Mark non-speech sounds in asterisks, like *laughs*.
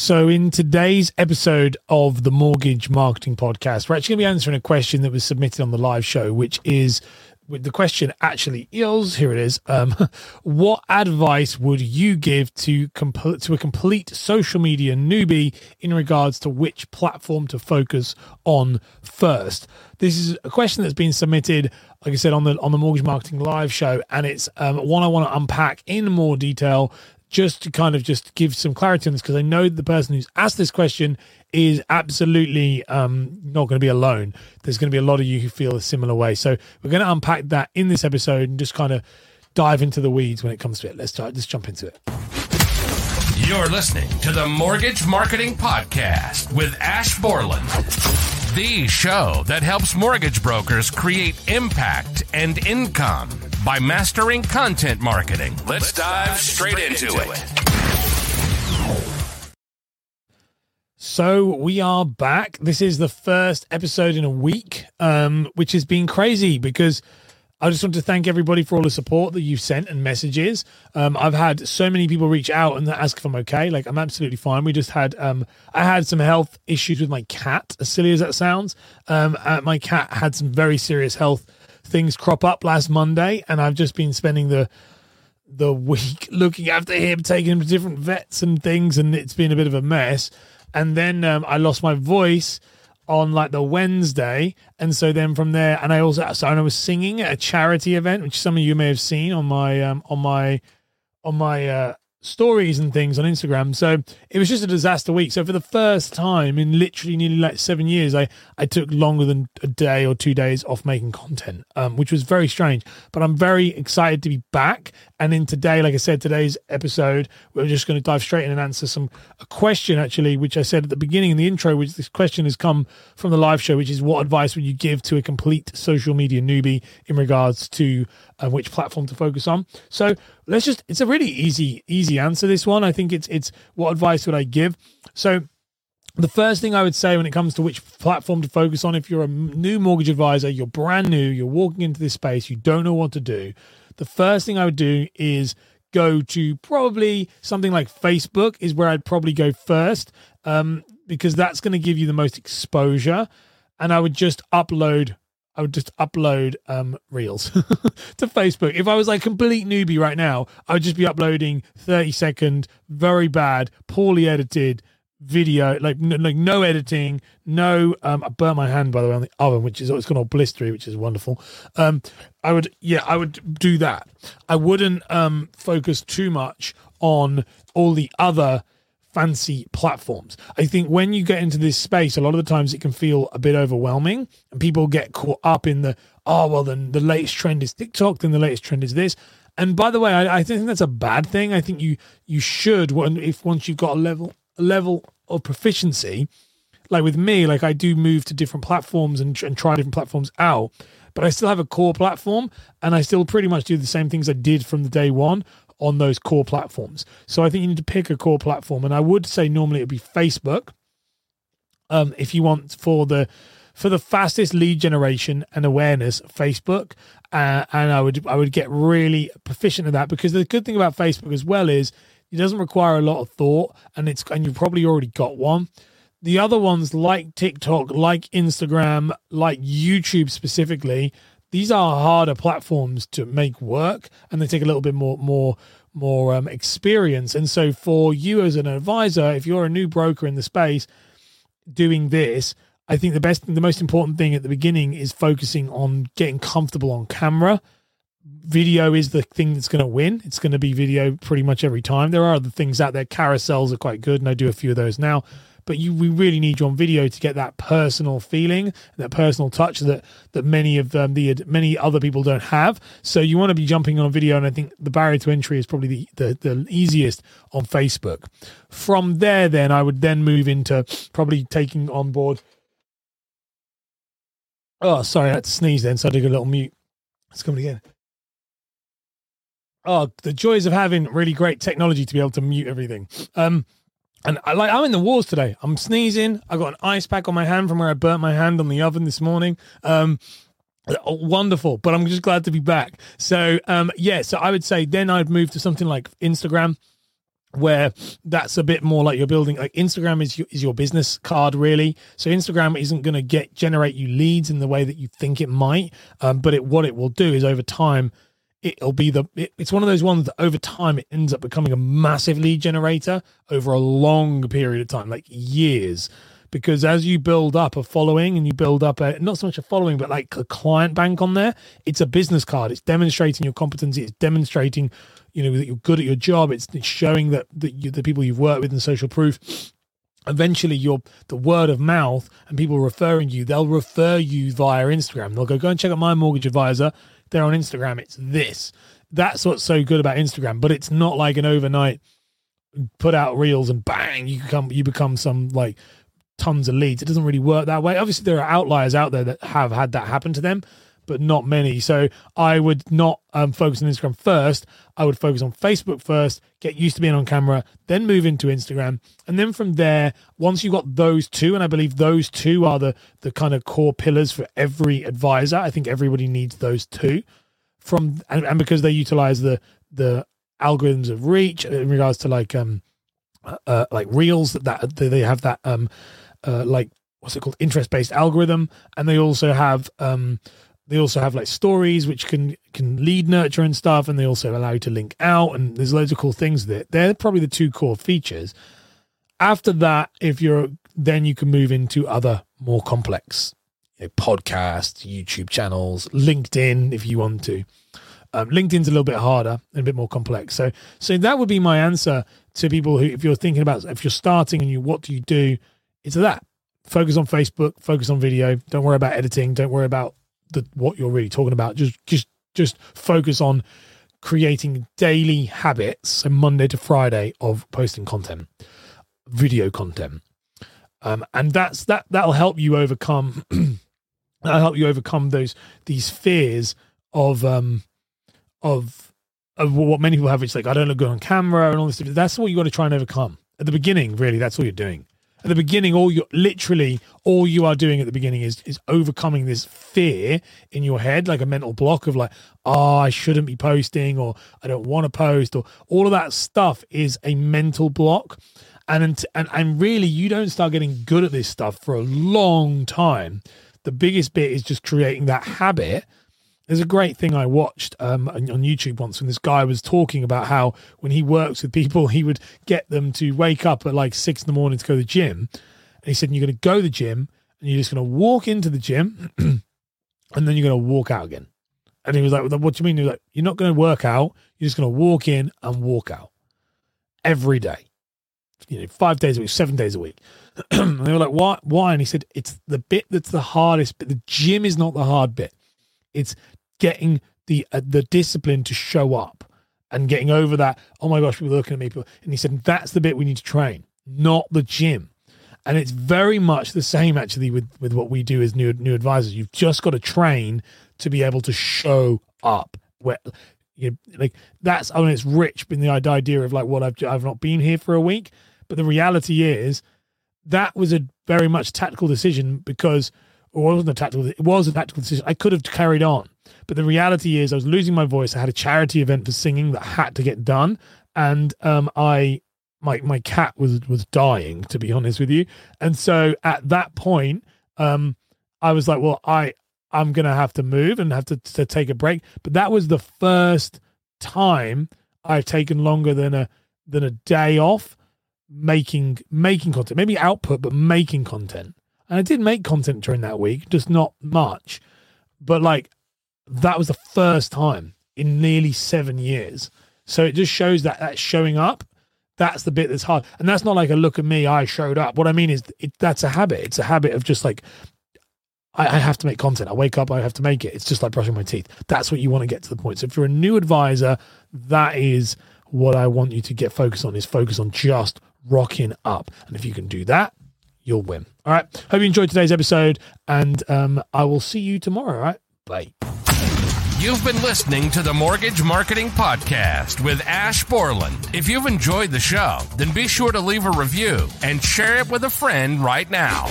So, in today's episode of the Mortgage Marketing Podcast, we're actually going to be answering a question that was submitted on the live show, which is the question actually is here it is. Um, *laughs* what advice would you give to complete to a complete social media newbie in regards to which platform to focus on first? This is a question that's been submitted, like I said, on the on the Mortgage Marketing Live show, and it's um, one I want to unpack in more detail just to kind of just give some clarity on this because I know the person who's asked this question is absolutely um, not going to be alone. There's going to be a lot of you who feel a similar way. So we're going to unpack that in this episode and just kind of dive into the weeds when it comes to it. Let's start. Let's jump into it. You're listening to the Mortgage Marketing Podcast with Ash Borland, the show that helps mortgage brokers create impact and income by mastering content marketing. Let's dive straight into it. So we are back. This is the first episode in a week, um, which has been crazy because I just want to thank everybody for all the support that you've sent and messages. Um, I've had so many people reach out and ask if I'm okay. Like I'm absolutely fine. We just had um, I had some health issues with my cat, as silly as that sounds. Um, uh, my cat had some very serious health things crop up last Monday, and I've just been spending the the week *laughs* looking after him, taking him to different vets and things, and it's been a bit of a mess. And then um, I lost my voice on like the Wednesday, and so then from there, and I also so I was singing at a charity event, which some of you may have seen on my um, on my on my uh, stories and things on Instagram. So it was just a disaster week. So for the first time in literally nearly like seven years, I, I took longer than a day or two days off making content, um, which was very strange. But I'm very excited to be back. And in today, like I said, today's episode, we're just going to dive straight in and answer some a question actually, which I said at the beginning in the intro, which this question has come from the live show, which is what advice would you give to a complete social media newbie in regards to uh, which platform to focus on? So let's just it's a really easy easy answer this one. I think it's it's what advice would i give? So the first thing i would say when it comes to which platform to focus on if you're a new mortgage advisor you're brand new you're walking into this space you don't know what to do the first thing i would do is go to probably something like facebook is where i'd probably go first um, because that's going to give you the most exposure. And i would just upload I would just upload um, reels *laughs* to Facebook. If I was like complete newbie right now, I would just be uploading 30 second, very bad, poorly edited video, like n- like no editing, no. Um, I burnt my hand by the way on the oven, which is it's gone all blistery, which is wonderful. Um, I would yeah, I would do that. I wouldn't um focus too much on all the other fancy platforms. I think when you get into this space, a lot of the times it can feel a bit overwhelming, and people get caught up in the oh well, then the latest trend is TikTok, then the latest trend is this. And by the way, I, I think that's a bad thing. I think you you should when if once you've got a level a level of proficiency, like with me, like I do move to different platforms and, and try different platforms out but I still have a core platform and I still pretty much do the same things I did from the day one on those core platforms. So I think you need to pick a core platform, and I would say normally it'd be Facebook. Um, if you want for the for the fastest lead generation and awareness, Facebook, uh, and I would I would get really proficient at that because the good thing about Facebook as well is it doesn't require a lot of thought, and it's and you've probably already got one. The other ones like TikTok, like Instagram, like YouTube specifically, these are harder platforms to make work and they take a little bit more more more um, experience. And so for you as an advisor if you're a new broker in the space doing this i think the best the most important thing at the beginning is focusing on getting comfortable on camera. Video is the thing that's going to win. It's going to be video pretty much every time. There are other things out there. Carousels are quite good and i do a few of those now but you we really need you on video to get that personal feeling, that personal touch that that many of um, the many other people don't have. So you want to be jumping on video, and I think the barrier to entry is probably the, the the easiest on Facebook. From there, then I would then move into probably taking on board. Oh, sorry, I had to sneeze then, so I did a little mute. It's coming again. Oh, the joys of having really great technology to be able to mute everything. Um, and I like I'm in the wars today. I'm sneezing. I got an ice pack on my hand from where I burnt my hand on the oven this morning. Um, wonderful, but I'm just glad to be back. So um, yeah, so I would say then I'd move to something like Instagram where that's a bit more like you're building like Instagram is your, is your business card really. So Instagram isn't going to get generate you leads in the way that you think it might, um, but it what it will do is over time it'll be the it, it's one of those ones that over time it ends up becoming a massive lead generator over a long period of time, like years. Because as you build up a following and you build up a not so much a following, but like a client bank on there, it's a business card. It's demonstrating your competency. It's demonstrating you know that you're good at your job. It's, it's showing that that you, the people you've worked with and social proof. Eventually, your the word of mouth and people referring you, they'll refer you via Instagram. They'll go go and check out my mortgage advisor. They're on Instagram. It's this. That's what's so good about Instagram. But it's not like an overnight put out reels and bang you become you become some like tons of leads. It doesn't really work that way. Obviously, there are outliers out there that have had that happen to them but not many. So I would not um, focus on Instagram first. I would focus on Facebook first, get used to being on camera, then move into Instagram. And then from there, once you've got those two, and I believe those two are the, the kind of core pillars for every advisor, I think everybody needs those two. From and, and because they utilize the the algorithms of reach in regards to like um uh, uh like reels that, that they have that um uh like what's it called interest based algorithm and they also have um they also have like stories which can can lead nurture and stuff and they also allow you to link out and there's loads of cool things there. They're probably the two core features. After that if you're then you can move into other more complex you know, podcasts youtube channels linkedin if you want to. Um, linkedin's a little bit harder and a bit more complex. So so that would be my answer to people who if you're thinking about if you're starting and you what do you do? It's that. Focus on facebook focus on video. Don't worry about editing. Don't worry about the what you're really talking about. Just just just focus on creating daily habits, so Monday to Friday of posting content, video content, um, and that's that that'll help you overcome. *clears throat* that'll help you overcome those these fears of um of of what many people have. It's like I don't look good on camera and all this. That's what you got to try and overcome at the beginning. Really, that's all you're doing at the beginning all you literally all you are doing at the beginning is is overcoming this fear in your head like a mental block of like oh i shouldn't be posting or i don't want to post or all of that stuff is a mental block. And and and really you don't start getting good at this stuff for a long time. The biggest bit is just creating that habit there's a great thing I watched um, on YouTube once when this guy was talking about how when he works with people, he would get them to wake up at like six in the morning to go to the gym. And he said, You're going to go to the gym and you're just going to walk into the gym *clears throat* and then you're going to walk out again. And he was like, What do you mean? He was like, You're not going to work out. You're just going to walk in and walk out every day. You know, five days a week, seven days a week. *clears throat* and they were like, Why? Why? And he said, It's the bit that's the hardest but The gym is not the hard bit. It's getting the uh, the discipline to show up and getting over that. Oh my gosh, people looking at me. And he said that's the bit we need to train, not the gym. And it's very much the same actually with with what we do as new new advisors. You've just got to train to be able to show up. Where you know, like that's I mean it's rich in the idea of like what I've I've not been here for a week, but the reality is that was a very much tactical decision because it wasn't a tactical it was a tactical decision. I could have carried on but the reality is, I was losing my voice. I had a charity event for singing that had to get done, and um, I my my cat was was dying. To be honest with you, and so at that point, um, I was like, well, I I'm gonna have to move and have to to take a break. But that was the first time I've taken longer than a than a day off making making content, maybe output, but making content. And I did make content during that week, just not much. But like that was the first time in nearly seven years. So it just shows that that showing up. That's the bit that's hard, and that's not like a look at me. I showed up. What I mean is, it, that's a habit. It's a habit of just like I, I have to make content. I wake up, I have to make it. It's just like brushing my teeth. That's what you want to get to the point. So if you're a new advisor, that is what I want you to get focused on. Is focus on just rocking up, and if you can do that, you'll win. All right. Hope you enjoyed today's episode, and um, I will see you tomorrow. All right. Bye. You've been listening to the Mortgage Marketing Podcast with Ash Borland. If you've enjoyed the show, then be sure to leave a review and share it with a friend right now.